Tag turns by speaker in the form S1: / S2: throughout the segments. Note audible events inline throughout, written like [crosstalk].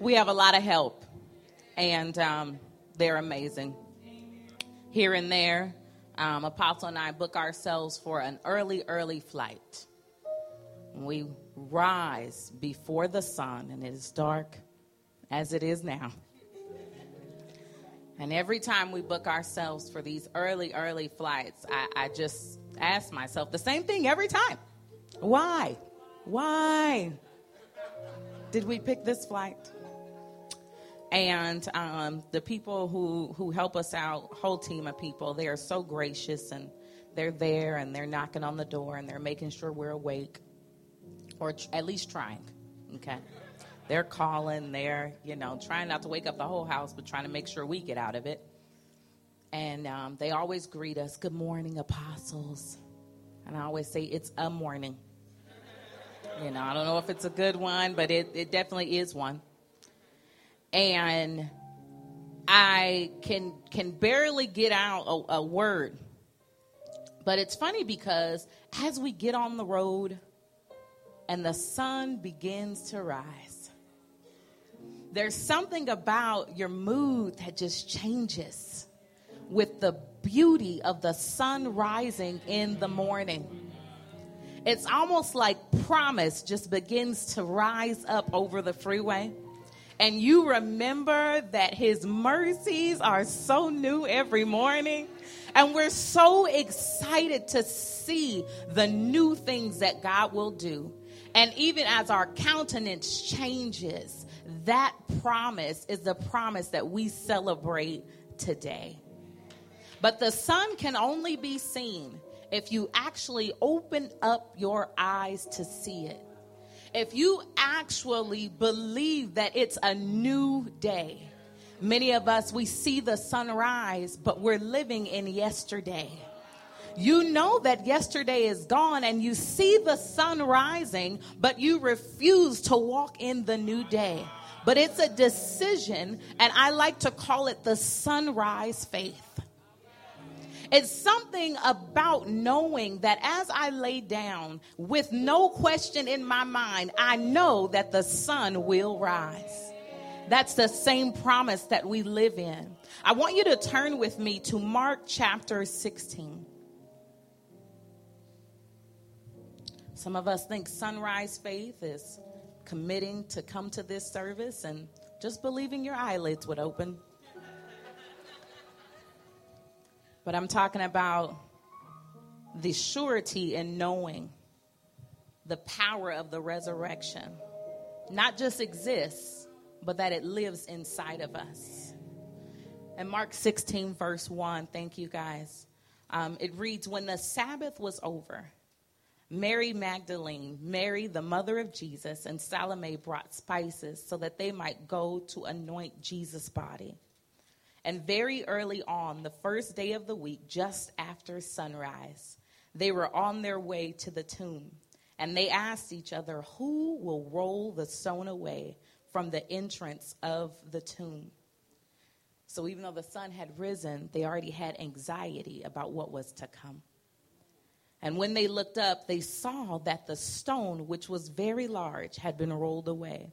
S1: we have a lot of help, and um, they're amazing. Here and there, um, Apostle and I book ourselves for an early, early flight. We rise before the sun, and it is dark as it is now. And every time we book ourselves for these early, early flights, I, I just ask myself the same thing every time. Why? Why did we pick this flight? And um, the people who, who help us out, whole team of people, they are so gracious and they're there and they're knocking on the door and they're making sure we're awake or tr- at least trying. Okay. They're calling, they're, you know, trying not to wake up the whole house, but trying to make sure we get out of it. And um, they always greet us, Good morning, apostles. And I always say, It's a morning. You know, I don't know if it's a good one, but it, it definitely is one. And I can can barely get out a, a word. But it's funny because as we get on the road and the sun begins to rise, there's something about your mood that just changes with the beauty of the sun rising in the morning. It's almost like promise just begins to rise up over the freeway. And you remember that his mercies are so new every morning. And we're so excited to see the new things that God will do. And even as our countenance changes, that promise is the promise that we celebrate today. But the sun can only be seen if you actually open up your eyes to see it. If you actually believe that it's a new day. Many of us, we see the sunrise, but we're living in yesterday. You know that yesterday is gone and you see the sun rising, but you refuse to walk in the new day. But it's a decision, and I like to call it the sunrise faith. It's something about knowing that as I lay down with no question in my mind, I know that the sun will rise. That's the same promise that we live in. I want you to turn with me to Mark chapter 16. Some of us think sunrise faith is committing to come to this service and just believing your eyelids would open. But I'm talking about the surety in knowing the power of the resurrection. Not just exists, but that it lives inside of us. And Mark 16, verse 1, thank you guys. Um, it reads When the Sabbath was over, Mary Magdalene, Mary, the mother of Jesus, and Salome brought spices so that they might go to anoint Jesus' body. And very early on, the first day of the week, just after sunrise, they were on their way to the tomb. And they asked each other, Who will roll the stone away from the entrance of the tomb? So even though the sun had risen, they already had anxiety about what was to come. And when they looked up, they saw that the stone, which was very large, had been rolled away.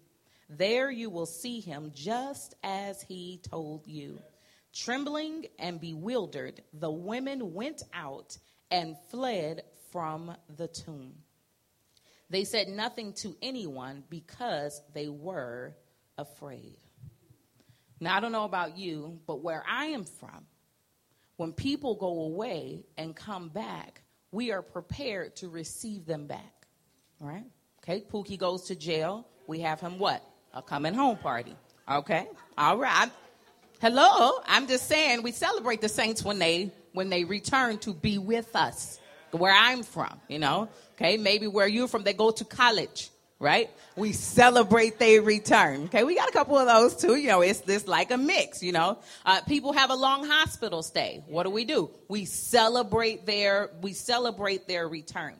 S1: There you will see him just as he told you. Trembling and bewildered, the women went out and fled from the tomb. They said nothing to anyone because they were afraid. Now, I don't know about you, but where I am from, when people go away and come back, we are prepared to receive them back. All right? Okay, Pookie goes to jail. We have him what? A coming home party. Okay? All right. Hello. I'm just saying we celebrate the saints when they when they return to be with us. Where I'm from, you know. Okay, maybe where you're from, they go to college. right? We celebrate their return. Okay, we got a couple of those too. You know, it's this like a mix. You know, uh, people have a long hospital stay. What do we do? We celebrate their we celebrate their return.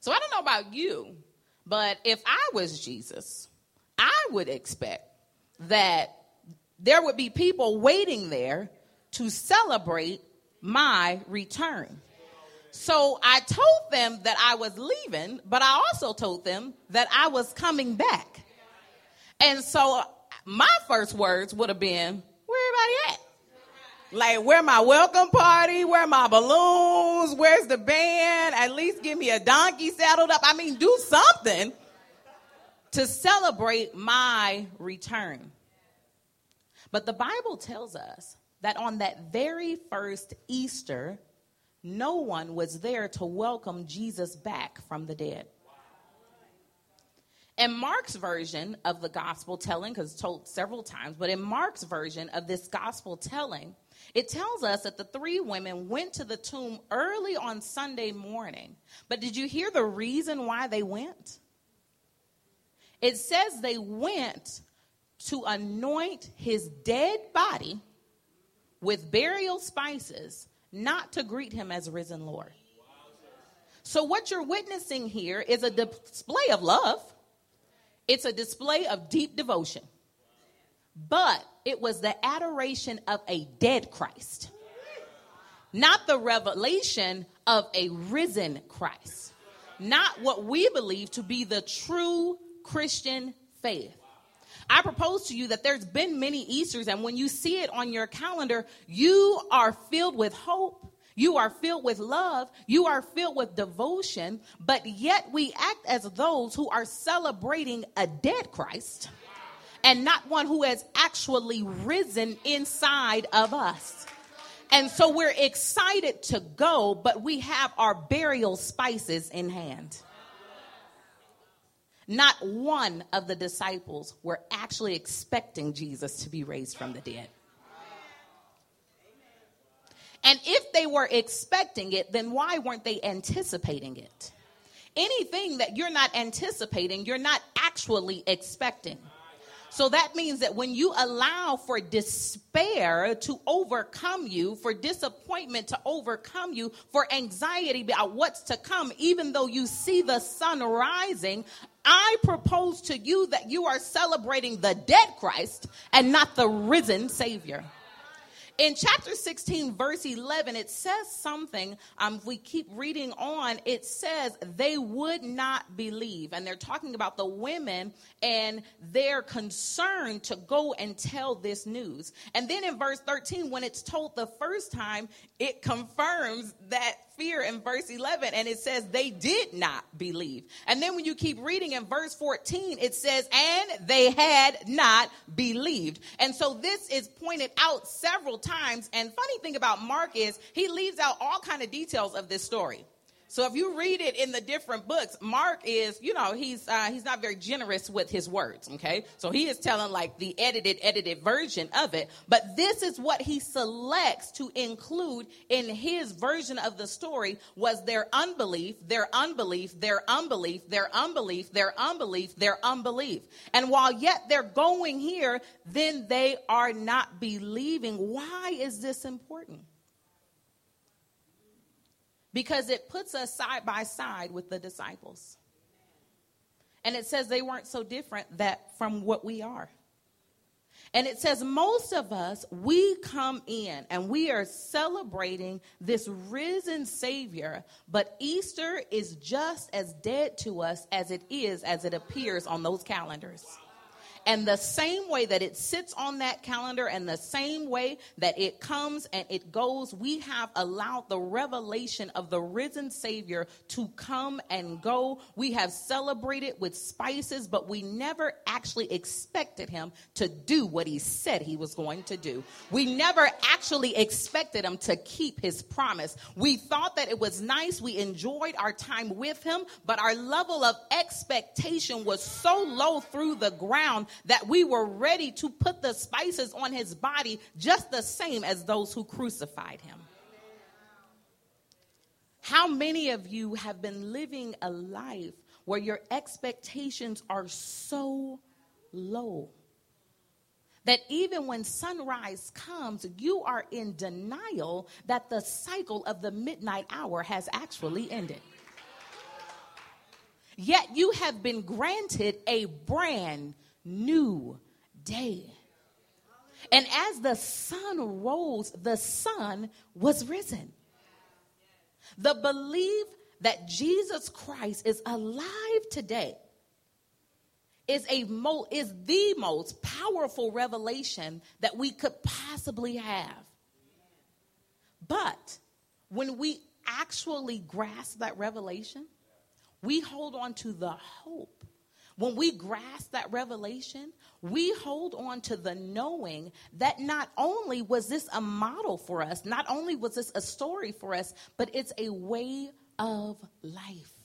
S1: So I don't know about you, but if I was Jesus, I would expect that there would be people waiting there to celebrate my return. So I told them that I was leaving, but I also told them that I was coming back. And so my first words would have been, where everybody at? Like, where my welcome party? Where my balloons? Where's the band? At least give me a donkey saddled up. I mean, do something to celebrate my return. But the Bible tells us that on that very first Easter, no one was there to welcome Jesus back from the dead. In Mark's version of the gospel telling, because it's told several times, but in Mark's version of this gospel telling, it tells us that the three women went to the tomb early on Sunday morning. But did you hear the reason why they went? It says they went to anoint his dead body with burial spices, not to greet him as risen Lord. So, what you're witnessing here is a display of love, it's a display of deep devotion. But it was the adoration of a dead Christ, not the revelation of a risen Christ, not what we believe to be the true Christian faith. I propose to you that there's been many Easters, and when you see it on your calendar, you are filled with hope. You are filled with love. You are filled with devotion, but yet we act as those who are celebrating a dead Christ and not one who has actually risen inside of us. And so we're excited to go, but we have our burial spices in hand. Not one of the disciples were actually expecting Jesus to be raised from the dead. And if they were expecting it, then why weren't they anticipating it? Anything that you're not anticipating, you're not actually expecting. So that means that when you allow for despair to overcome you, for disappointment to overcome you, for anxiety about what's to come, even though you see the sun rising, I propose to you that you are celebrating the dead Christ and not the risen Savior. In chapter 16, verse 11, it says something. Um, if we keep reading on, it says they would not believe. And they're talking about the women and their concern to go and tell this news. And then in verse 13, when it's told the first time, it confirms that fear in verse 11 and it says they did not believe. And then when you keep reading in verse 14, it says, and they had not believed. And so this is pointed out several times. And funny thing about Mark is he leaves out all kind of details of this story. So if you read it in the different books, Mark is, you know, he's uh, he's not very generous with his words. Okay, so he is telling like the edited, edited version of it. But this is what he selects to include in his version of the story was their unbelief, their unbelief, their unbelief, their unbelief, their unbelief, their unbelief. And while yet they're going here, then they are not believing. Why is this important? Because it puts us side by side with the disciples. And it says they weren't so different that from what we are. And it says most of us, we come in and we are celebrating this risen Savior, but Easter is just as dead to us as it is as it appears on those calendars. And the same way that it sits on that calendar and the same way that it comes and it goes, we have allowed the revelation of the risen Savior to come and go. We have celebrated with spices, but we never actually expected him to do what he said he was going to do. We never actually expected him to keep his promise. We thought that it was nice. We enjoyed our time with him, but our level of expectation was so low through the ground that we were ready to put the spices on his body just the same as those who crucified him. How many of you have been living a life where your expectations are so low that even when sunrise comes, you are in denial that the cycle of the midnight hour has actually ended. Yet you have been granted a brand new day. And as the sun rose, the sun was risen. The belief that Jesus Christ is alive today is a mo- is the most powerful revelation that we could possibly have. But when we actually grasp that revelation, we hold on to the hope. When we grasp that revelation, we hold on to the knowing that not only was this a model for us, not only was this a story for us, but it's a way of life.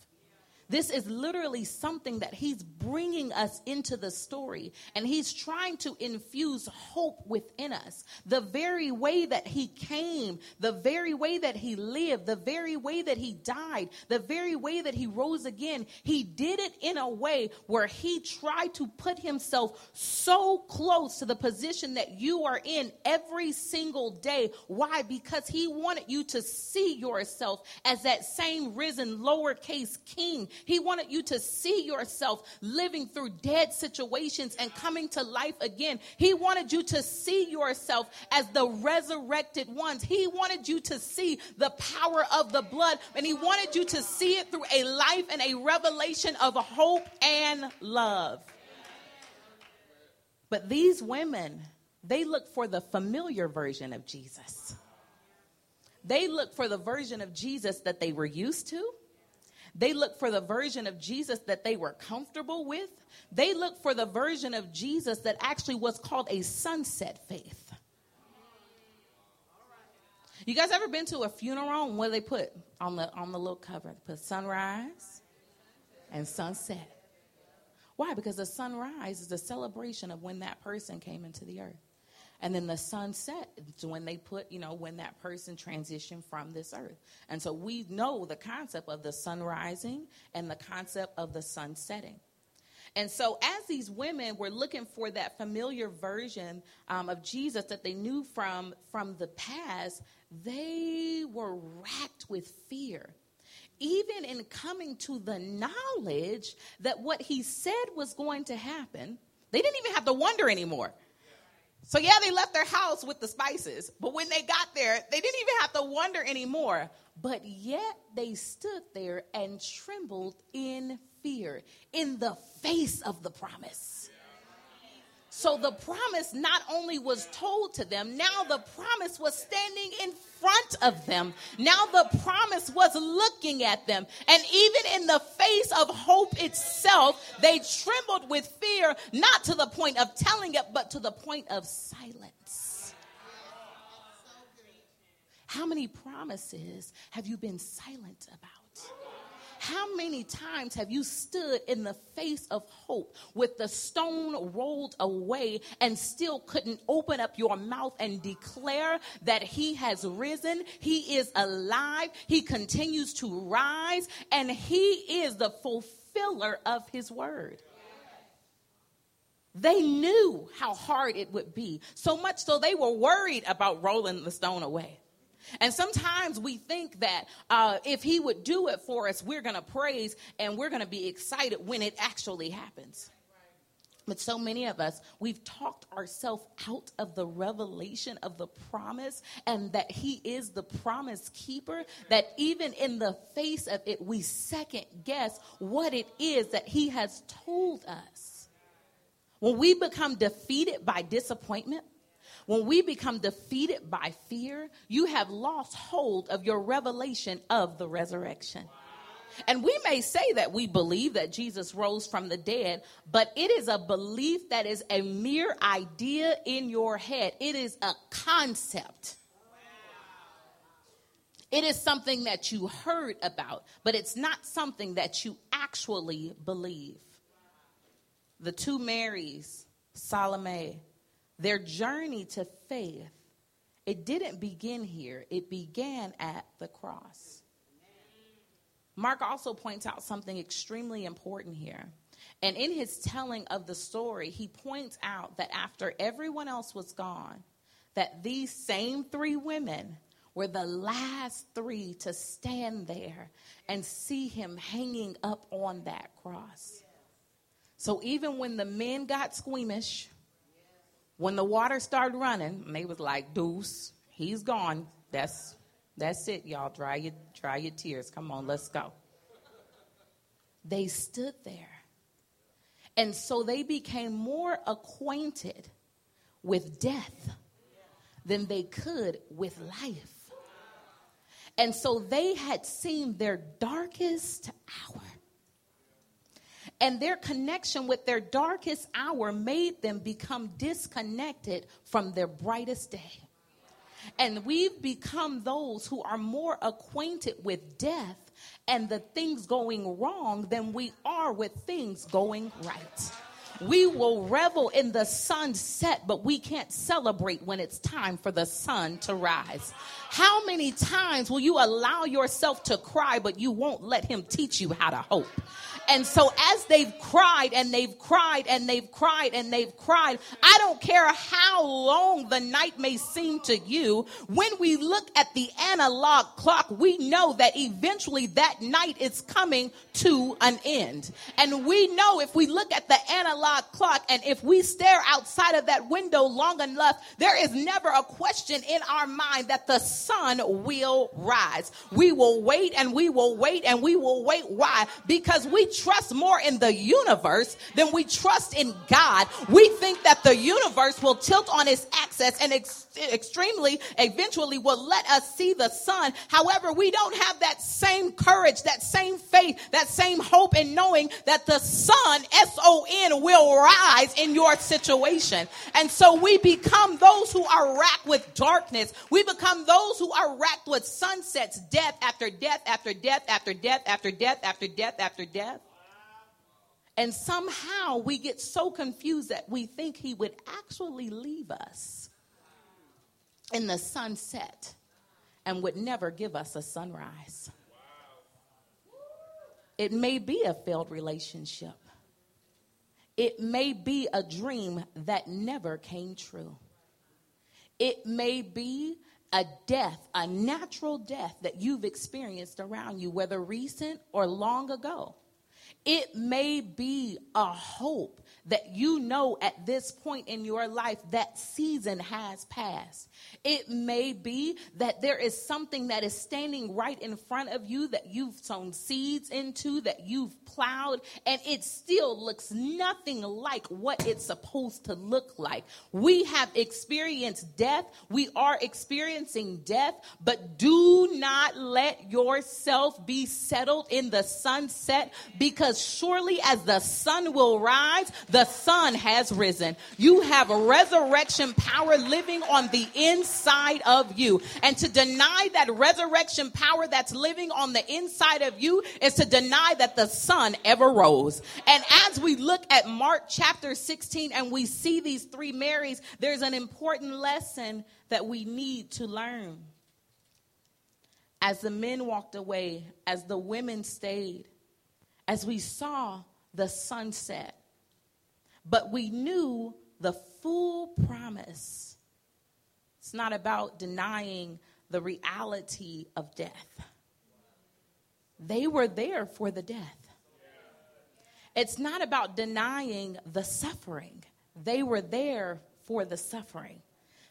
S1: This is literally something that he's bringing us into the story, and he's trying to infuse hope within us. The very way that he came, the very way that he lived, the very way that he died, the very way that he rose again, he did it in a way where he tried to put himself so close to the position that you are in every single day. Why? Because he wanted you to see yourself as that same risen lowercase king he wanted you to see yourself living through dead situations and coming to life again. He wanted you to see yourself as the resurrected ones. He wanted you to see the power of the blood, and He wanted you to see it through a life and a revelation of hope and love. But these women, they look for the familiar version of Jesus. They look for the version of Jesus that they were used to. They look for the version of Jesus that they were comfortable with. They look for the version of Jesus that actually was called a sunset faith. You guys ever been to a funeral and where they put on the on the little cover, they put sunrise and sunset. Why? Because the sunrise is a celebration of when that person came into the earth. And then the sunset is when they put, you know, when that person transitioned from this earth. And so we know the concept of the sun rising and the concept of the sun setting. And so, as these women were looking for that familiar version um, of Jesus that they knew from, from the past, they were racked with fear. Even in coming to the knowledge that what he said was going to happen, they didn't even have to wonder anymore. So, yeah, they left their house with the spices, but when they got there, they didn't even have to wonder anymore. But yet they stood there and trembled in fear in the face of the promise. So the promise not only was told to them, now the promise was standing in front of them. Now the promise was looking at them. And even in the face of hope itself, they trembled with fear, not to the point of telling it, but to the point of silence. How many promises have you been silent about? How many times have you stood in the face of hope with the stone rolled away and still couldn't open up your mouth and declare that He has risen? He is alive. He continues to rise and He is the fulfiller of His word. They knew how hard it would be, so much so they were worried about rolling the stone away. And sometimes we think that uh, if he would do it for us, we're going to praise and we're going to be excited when it actually happens. But so many of us, we've talked ourselves out of the revelation of the promise and that He is the promise keeper, that even in the face of it, we second guess what it is that He has told us. When we become defeated by disappointment, when we become defeated by fear, you have lost hold of your revelation of the resurrection. And we may say that we believe that Jesus rose from the dead, but it is a belief that is a mere idea in your head. It is a concept. It is something that you heard about, but it's not something that you actually believe. The two Marys, Salome their journey to faith, it didn't begin here, it began at the cross. Mark also points out something extremely important here. And in his telling of the story, he points out that after everyone else was gone, that these same three women were the last three to stand there and see him hanging up on that cross. So even when the men got squeamish, when the water started running, they was like, Deuce, he's gone. That's that's it, y'all. Dry your dry your tears. Come on, let's go. They stood there. And so they became more acquainted with death than they could with life. And so they had seen their darkest hour. And their connection with their darkest hour made them become disconnected from their brightest day. And we've become those who are more acquainted with death and the things going wrong than we are with things going right. We will revel in the sunset, but we can't celebrate when it's time for the sun to rise. How many times will you allow yourself to cry, but you won't let him teach you how to hope? And so as they've cried and they've cried and they've cried and they've cried, I don't care how long the night may seem to you. When we look at the analog clock, we know that eventually that night is coming to an end. And we know if we look at the analog clock and if we stare outside of that window long enough, there is never a question in our mind that the sun will rise. We will wait and we will wait and we will wait. Why? Because we trust more in the universe than we trust in God. We think that the universe will tilt on its axis and ex- extremely eventually will let us see the sun. However, we don't have that same courage, that same faith, that same hope in knowing that the sun, S-O-N, will rise in your situation. And so we become those who are racked with darkness. We become those who are racked with sunsets, death after death after death after death after death after death after death. And somehow we get so confused that we think he would actually leave us in the sunset and would never give us a sunrise. It may be a failed relationship. It may be a dream that never came true. It may be a death, a natural death that you've experienced around you, whether recent or long ago. It may be a hope that you know at this point in your life that season has passed. It may be that there is something that is standing right in front of you that you've sown seeds into, that you've plowed, and it still looks nothing like what it's supposed to look like. We have experienced death. We are experiencing death, but do not let yourself be settled in the sunset because surely as the sun will rise, the sun has risen. You have resurrection power living on the inside of you. And to deny that resurrection power that's living on the inside of you is to deny that the sun ever rose. And as we look at Mark chapter 16 and we see these three Marys, there's an important lesson that we need to learn. As the men walked away, as the women stayed, as we saw the sunset, but we knew the full promise. It's not about denying the reality of death. They were there for the death. It's not about denying the suffering. They were there for the suffering.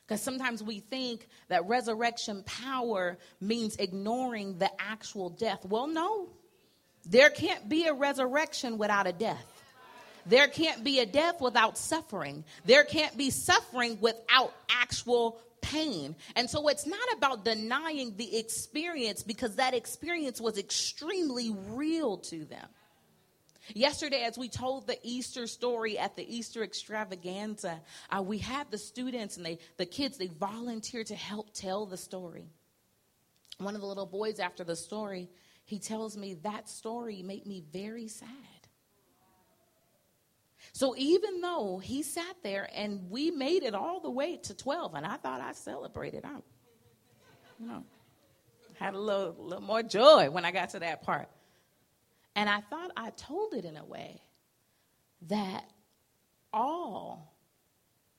S1: Because sometimes we think that resurrection power means ignoring the actual death. Well, no. There can't be a resurrection without a death. There can't be a death without suffering. There can't be suffering without actual pain. And so it's not about denying the experience because that experience was extremely real to them. Yesterday, as we told the Easter story at the Easter extravaganza, uh, we had the students and they, the kids, they volunteered to help tell the story. One of the little boys, after the story, he tells me that story made me very sad. So even though he sat there and we made it all the way to 12, and I thought I celebrated, I, you know, had a little, little more joy when I got to that part. And I thought I told it in a way that all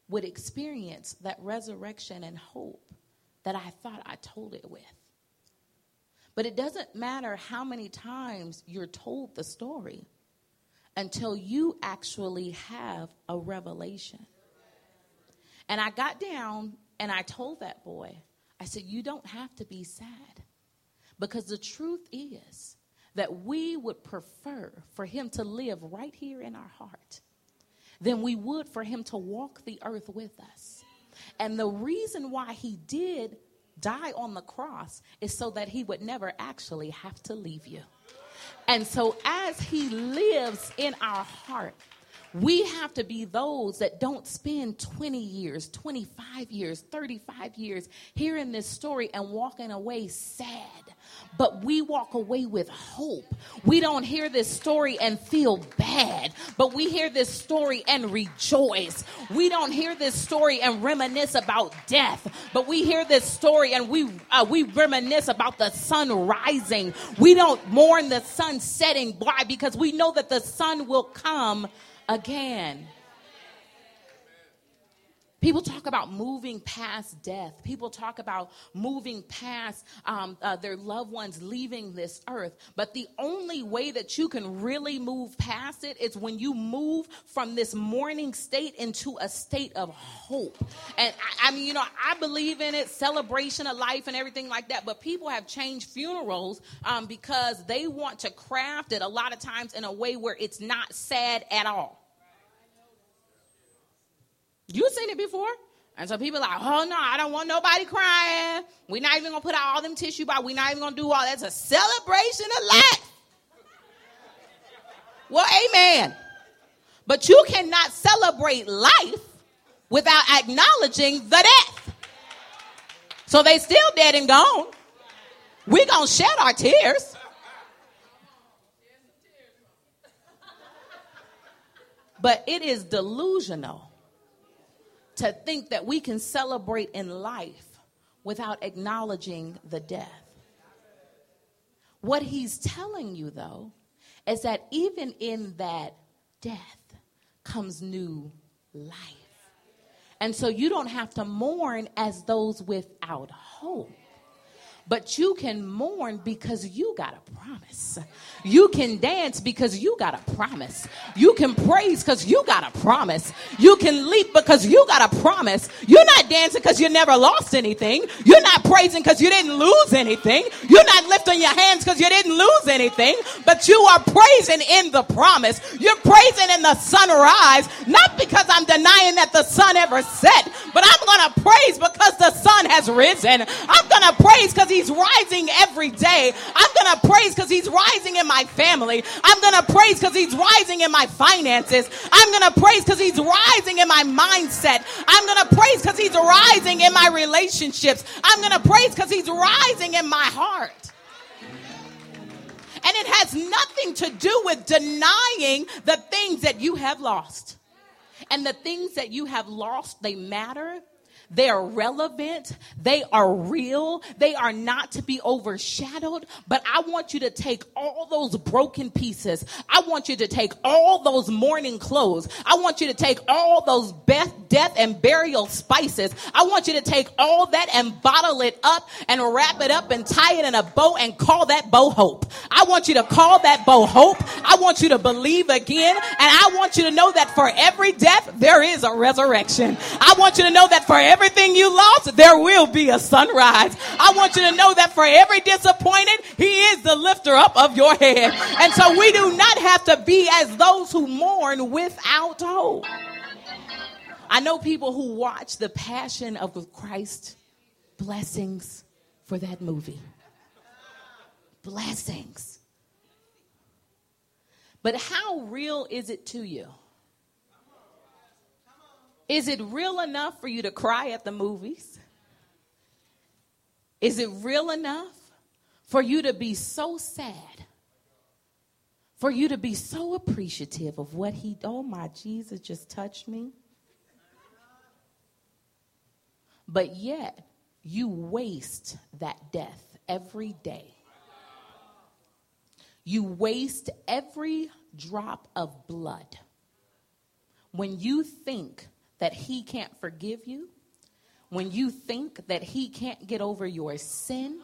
S1: would experience that resurrection and hope that I thought I told it with. But it doesn't matter how many times you're told the story until you actually have a revelation. And I got down and I told that boy, I said, You don't have to be sad. Because the truth is that we would prefer for him to live right here in our heart than we would for him to walk the earth with us. And the reason why he did die on the cross is so that he would never actually have to leave you. And so, as he lives in our heart, we have to be those that don't spend 20 years, 25 years, 35 years hearing this story and walking away sad. But we walk away with hope. We don't hear this story and feel bad, but we hear this story and rejoice. We don't hear this story and reminisce about death, but we hear this story and we uh, we reminisce about the sun rising. We don't mourn the sun setting. Why? Because we know that the sun will come again. People talk about moving past death. People talk about moving past um, uh, their loved ones leaving this earth. But the only way that you can really move past it is when you move from this mourning state into a state of hope. And I, I mean, you know, I believe in it, celebration of life and everything like that. But people have changed funerals um, because they want to craft it a lot of times in a way where it's not sad at all. You've seen it before. And so people are like, oh no, I don't want nobody crying. We're not even gonna put out all them tissue box. We're not even gonna do all that's a celebration of life. well, amen. But you cannot celebrate life without acknowledging the death. So they still dead and gone. We're gonna shed our tears. But it is delusional to think that we can celebrate in life without acknowledging the death. What he's telling you, though, is that even in that death comes new life. And so you don't have to mourn as those without hope. But you can mourn because you got a promise. You can dance because you got a promise. You can praise because you got a promise. You can leap because you got a promise. You're not dancing because you never lost anything. You're not praising because you didn't lose anything. You're not lifting your hands because you didn't lose anything. But you are praising in the promise. You're praising in the sunrise, not because I'm denying that the sun ever set, but I'm going to praise because the sun has risen. I'm going to praise because he's rising every day. I'm going to praise because he's rising in my family. I'm going to praise because he's rising in my finances. I'm going to praise because he's rising in my mindset. I'm going to praise because he's rising in my relationships. I'm going to praise because he's rising in my heart. And it has nothing to do with denying the things that you have lost. And the things that you have lost, they matter they are relevant. They are real. They are not to be overshadowed. But I want you to take all those broken pieces. I want you to take all those mourning clothes. I want you to take all those death and burial spices. I want you to take all that and bottle it up and wrap it up and tie it in a bow and call that bow hope. I want you to call that bow hope. I want you to believe again. And I want you to know that for every death, there is a resurrection. I want you to know that for every everything you lost, there will be a sunrise. I want you to know that for every disappointed, He is the lifter up of your head. And so we do not have to be as those who mourn without hope. I know people who watch The Passion of Christ. Blessings for that movie. Blessings. But how real is it to you? Is it real enough for you to cry at the movies? Is it real enough for you to be so sad? For you to be so appreciative of what he, oh my Jesus, just touched me? But yet, you waste that death every day. You waste every drop of blood. When you think that He can't forgive you, when you think that He can't get over your sin,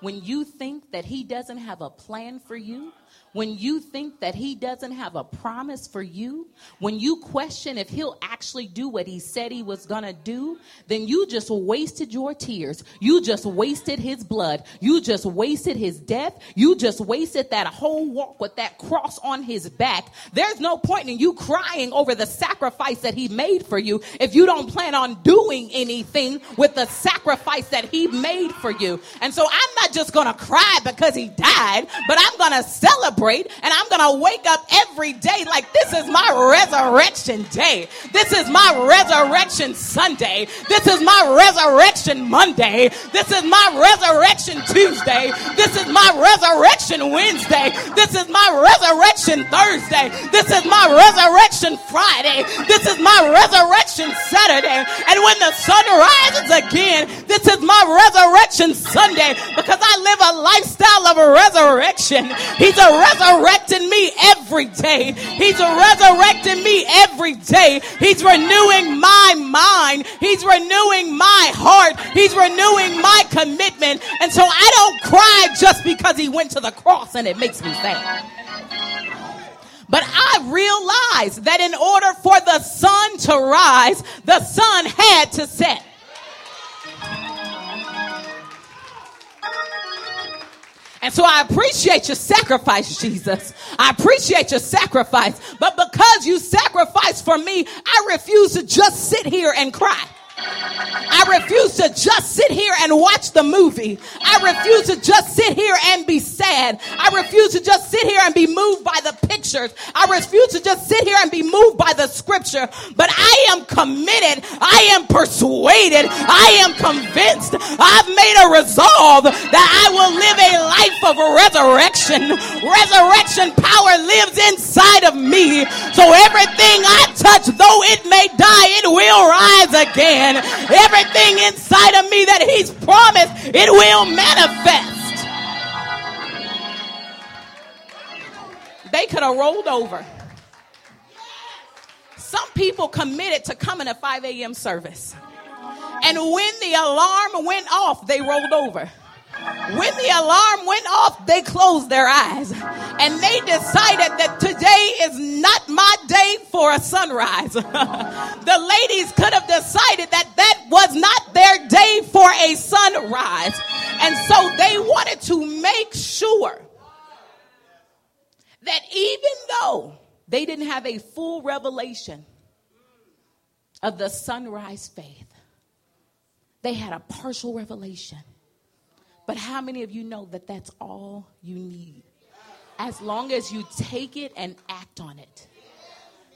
S1: when you think that He doesn't have a plan for you, when you think that he doesn't have a promise for you, when you question if he'll actually do what he said he was gonna do, then you just wasted your tears. You just wasted his blood. You just wasted his death. You just wasted that whole walk with that cross on his back. There's no point in you crying over the sacrifice that he made for you if you don't plan on doing anything with the sacrifice that he made for you. And so I'm not just gonna cry because he died, but I'm gonna celebrate celebrate and I'm going to wake up every day like this is my resurrection day. This is my resurrection Sunday. This is my resurrection Monday. This is my resurrection Tuesday. This is my resurrection Wednesday. This is my resurrection Thursday. This is my resurrection Friday. This is my resurrection Saturday. And when the sun rises again, this is my resurrection Sunday because I live a lifestyle of a resurrection. He's a resurrecting me every day. He's resurrecting me every day. He's renewing my mind. He's renewing my heart. He's renewing my commitment. And so I don't cry just because he went to the cross and it makes me sad. But I realized that in order for the sun to rise, the sun had to set. And so I appreciate your sacrifice, Jesus. I appreciate your sacrifice. But because you sacrificed for me, I refuse to just sit here and cry. I refuse to just sit here and watch the movie. I refuse to just sit here and be sad. I refuse to just sit here and be moved by the pictures. I refuse to just sit here and be moved by the scripture. But I am committed. I am persuaded. I am convinced. I've made a resolve that I will live a life of resurrection. Resurrection power lives inside of me. So everything I touch, though it may die, it will rise again everything inside of me that He's promised, it will manifest. They could have rolled over. Some people committed to coming to 5 a.m. service. And when the alarm went off, they rolled over. When the alarm went off, they closed their eyes and they decided that today is not my day for a sunrise. [laughs] the ladies could have decided that that was not their day for a sunrise. And so they wanted to make sure that even though they didn't have a full revelation of the sunrise faith, they had a partial revelation but how many of you know that that's all you need? As long as you take it and act on it.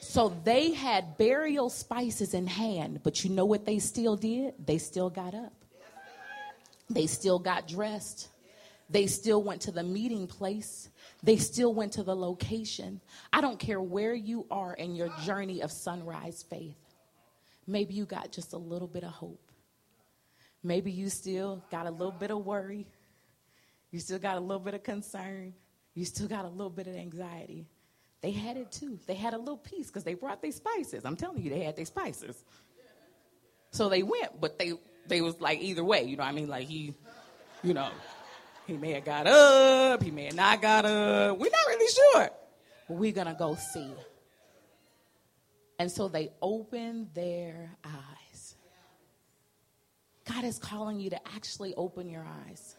S1: So they had burial spices in hand, but you know what they still did? They still got up. They still got dressed. They still went to the meeting place. They still went to the location. I don't care where you are in your journey of sunrise faith. Maybe you got just a little bit of hope. Maybe you still got a little bit of worry. You still got a little bit of concern. You still got a little bit of anxiety. They had it too. They had a little piece because they brought their spices. I'm telling you, they had their spices. So they went, but they they was like either way, you know what I mean? Like he, you know, he may have got up, he may have not got up. We're not really sure. But we're gonna go see. And so they opened their eyes. God is calling you to actually open your eyes.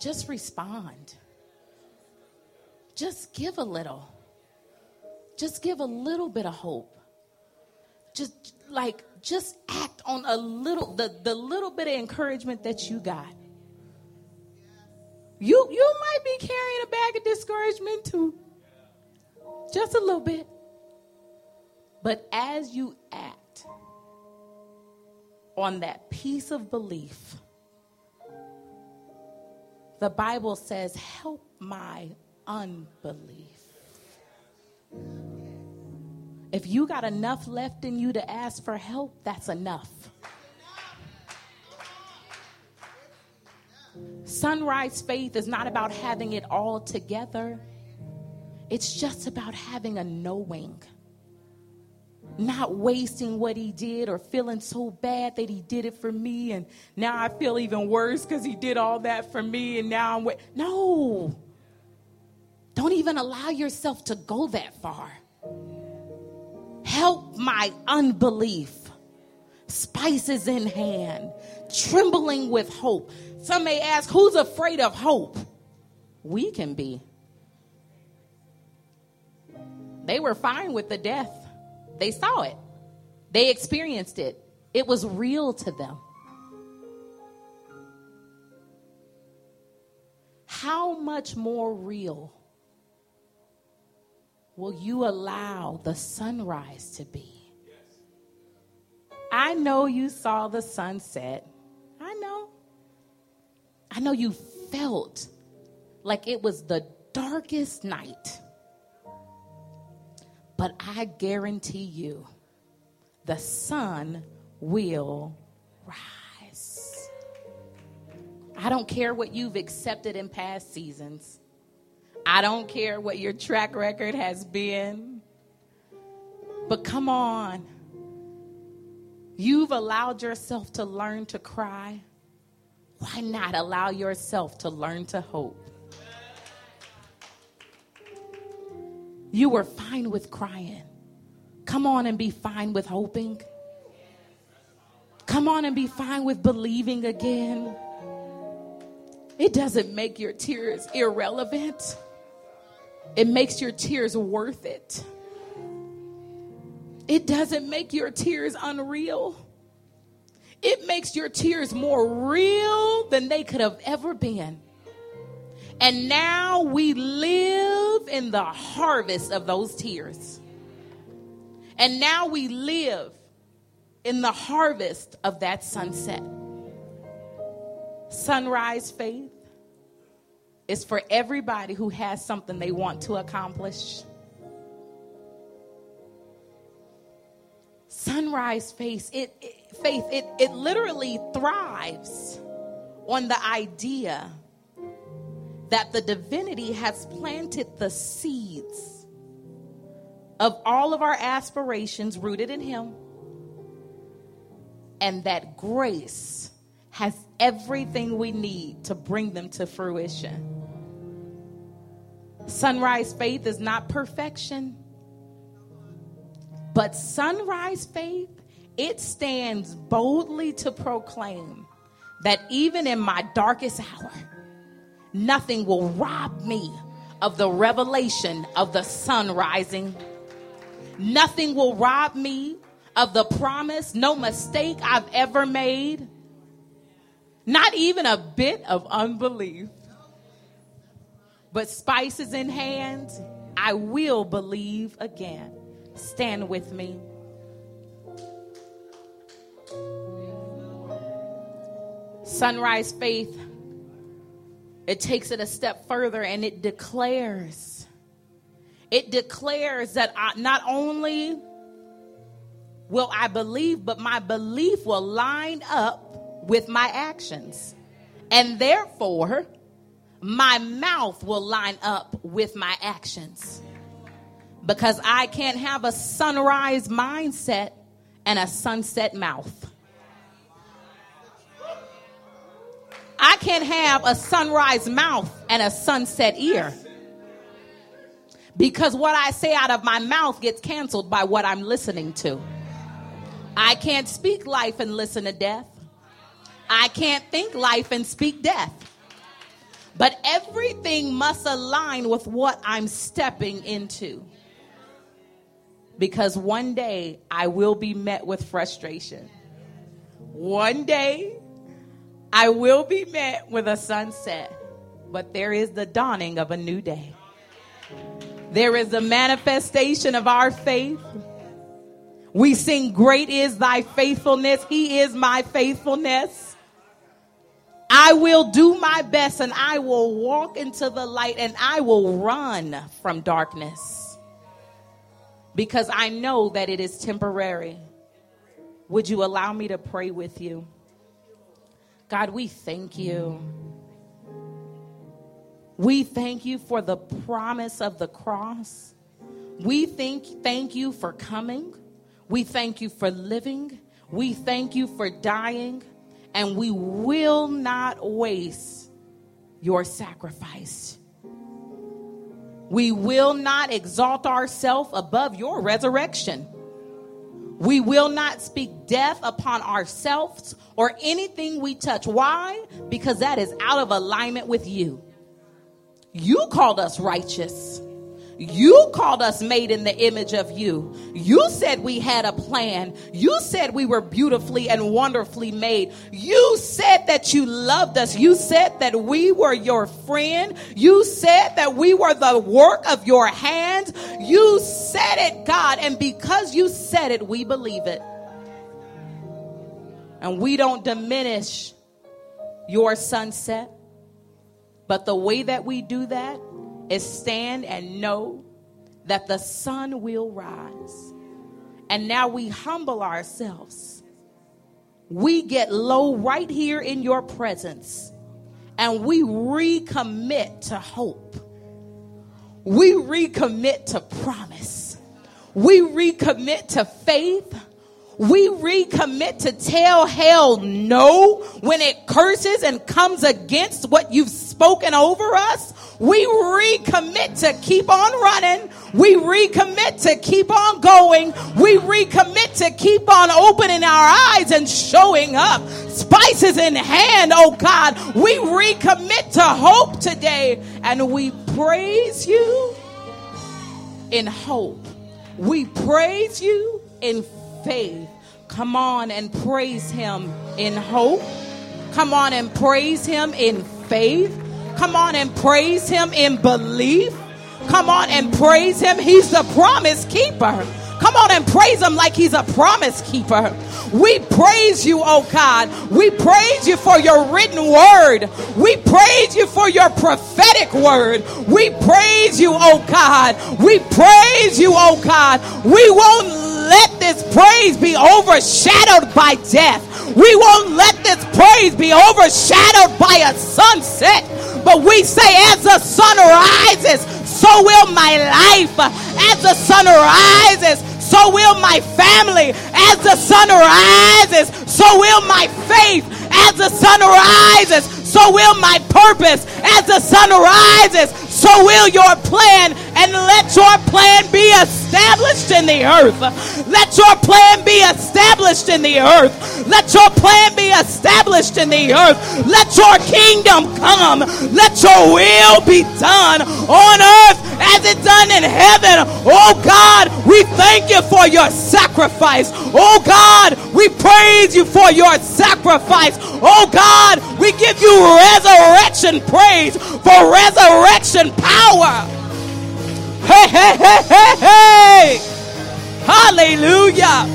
S1: Just respond. Just give a little. Just give a little bit of hope. Just like just act on a little the, the little bit of encouragement that you got. You you might be carrying a bag of discouragement too. Just a little bit. But as you act on that piece of belief, the Bible says, Help my unbelief. If you got enough left in you to ask for help, that's enough. Sunrise faith is not about having it all together, it's just about having a knowing. Not wasting what he did or feeling so bad that he did it for me and now I feel even worse because he did all that for me and now I'm. Wa- no. Don't even allow yourself to go that far. Help my unbelief. Spices in hand, trembling with hope. Some may ask, who's afraid of hope? We can be. They were fine with the death, they saw it, they experienced it, it was real to them. How much more real will you allow the sunrise to be? I know you saw the sunset. I know. I know you felt like it was the darkest night. But I guarantee you, the sun will rise. I don't care what you've accepted in past seasons. I don't care what your track record has been. But come on. You've allowed yourself to learn to cry. Why not allow yourself to learn to hope? You were fine with crying. Come on and be fine with hoping. Come on and be fine with believing again. It doesn't make your tears irrelevant, it makes your tears worth it. It doesn't make your tears unreal. It makes your tears more real than they could have ever been. And now we live in the harvest of those tears. And now we live in the harvest of that sunset. Sunrise faith is for everybody who has something they want to accomplish. Sunrise faith, it, it faith, it, it literally thrives on the idea that the divinity has planted the seeds of all of our aspirations rooted in Him, and that grace has everything we need to bring them to fruition. Sunrise faith is not perfection, but sunrise faith, it stands boldly to proclaim that even in my darkest hour, nothing will rob me of the revelation of the sun rising. Nothing will rob me of the promise, no mistake I've ever made, not even a bit of unbelief. But spices in hand, I will believe again. Stand with me. Sunrise faith it takes it a step further and it declares. It declares that I, not only will I believe, but my belief will line up with my actions. And therefore, my mouth will line up with my actions. Because I can't have a sunrise mindset and a sunset mouth. I can't have a sunrise mouth and a sunset ear. Because what I say out of my mouth gets canceled by what I'm listening to. I can't speak life and listen to death. I can't think life and speak death. But everything must align with what I'm stepping into. Because one day I will be met with frustration. One day I will be met with a sunset, but there is the dawning of a new day. There is a manifestation of our faith. We sing, Great is thy faithfulness. He is my faithfulness. I will do my best and I will walk into the light and I will run from darkness because I know that it is temporary. Would you allow me to pray with you? God, we thank you. We thank you for the promise of the cross. We think, thank you for coming. We thank you for living. We thank you for dying. And we will not waste your sacrifice. We will not exalt ourselves above your resurrection. We will not speak death upon ourselves or anything we touch. Why? Because that is out of alignment with you. You called us righteous. You called us made in the image of you. You said we had a plan. You said we were beautifully and wonderfully made. You said that you loved us. You said that we were your friend. You said that we were the work of your hands. You said it, God. And because you said it, we believe it. And we don't diminish your sunset. But the way that we do that is stand and know that the sun will rise. And now we humble ourselves. We get low right here in your presence and we recommit to hope. We recommit to promise. We recommit to faith. We recommit to tell hell no when it curses and comes against what you've spoken over us. We recommit to keep on running. We recommit to keep on going. We recommit to keep on opening our eyes and showing up. Spices in hand, oh God. We recommit to hope today and we praise you in hope. We praise you in faith. Come on and praise him in hope. Come on and praise him in faith. Come on and praise him in belief. Come on and praise him. He's the promise keeper. Come on and praise him like he's a promise keeper. We praise you, oh God. We praise you for your written word. We praise you for your prophetic word. We praise you, oh God. We praise you, oh God. We won't let this praise be overshadowed by death. We won't let this praise be overshadowed by a sunset. But we say, as the sun rises, so will my life. As the sun rises, so will my family. As the sun rises, so will my faith. As the sun rises, so will my purpose. As the sun rises, so will your plan. And let your plan be established in the earth. Let your plan be established in the earth. Let your plan be established in the earth. Let your kingdom come. Let your will be done on earth as it's done in heaven. Oh God, we thank you for your sacrifice. Oh God, we praise you for your sacrifice. Oh God, we give you resurrection praise for resurrection power. Hey, hey, hey, hey, hey. Hallelujah.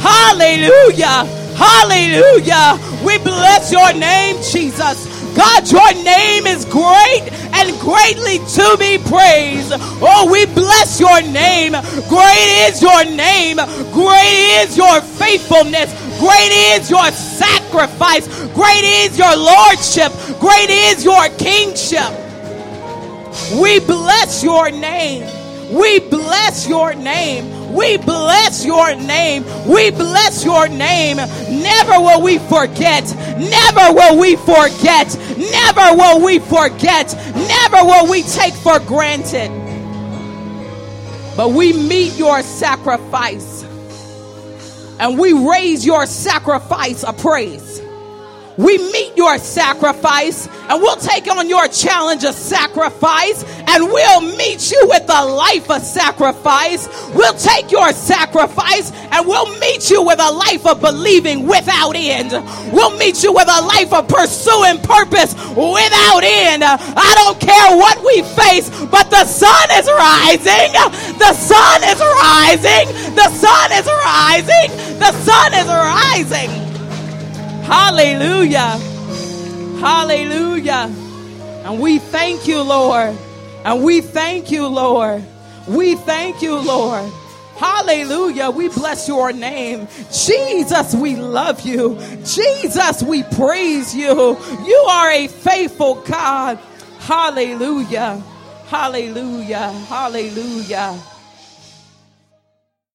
S1: Hallelujah. Hallelujah. We bless your name, Jesus. God, your name is great and greatly to be praised. Oh, we bless your name. Great is your name. Great is your faithfulness. Great is your sacrifice. Great is your lordship. Great is your kingship. We bless your name. We bless your name. We bless your name. We bless your name. Never will we forget. Never will we forget. Never will we forget. Never will we take for granted. But we meet your sacrifice and we raise your sacrifice a praise. We meet your sacrifice and we'll take on your challenge of sacrifice and we'll meet you with a life of sacrifice. We'll take your sacrifice and we'll meet you with a life of believing without end. We'll meet you with a life of pursuing purpose without end. I don't care what we face, but the sun is rising. The sun is rising. The sun is rising. The sun is rising. Hallelujah. Hallelujah. And we thank you, Lord. And we thank you, Lord. We thank you, Lord. Hallelujah. We bless your name. Jesus, we love you. Jesus, we praise you. You are a faithful God. Hallelujah. Hallelujah. Hallelujah.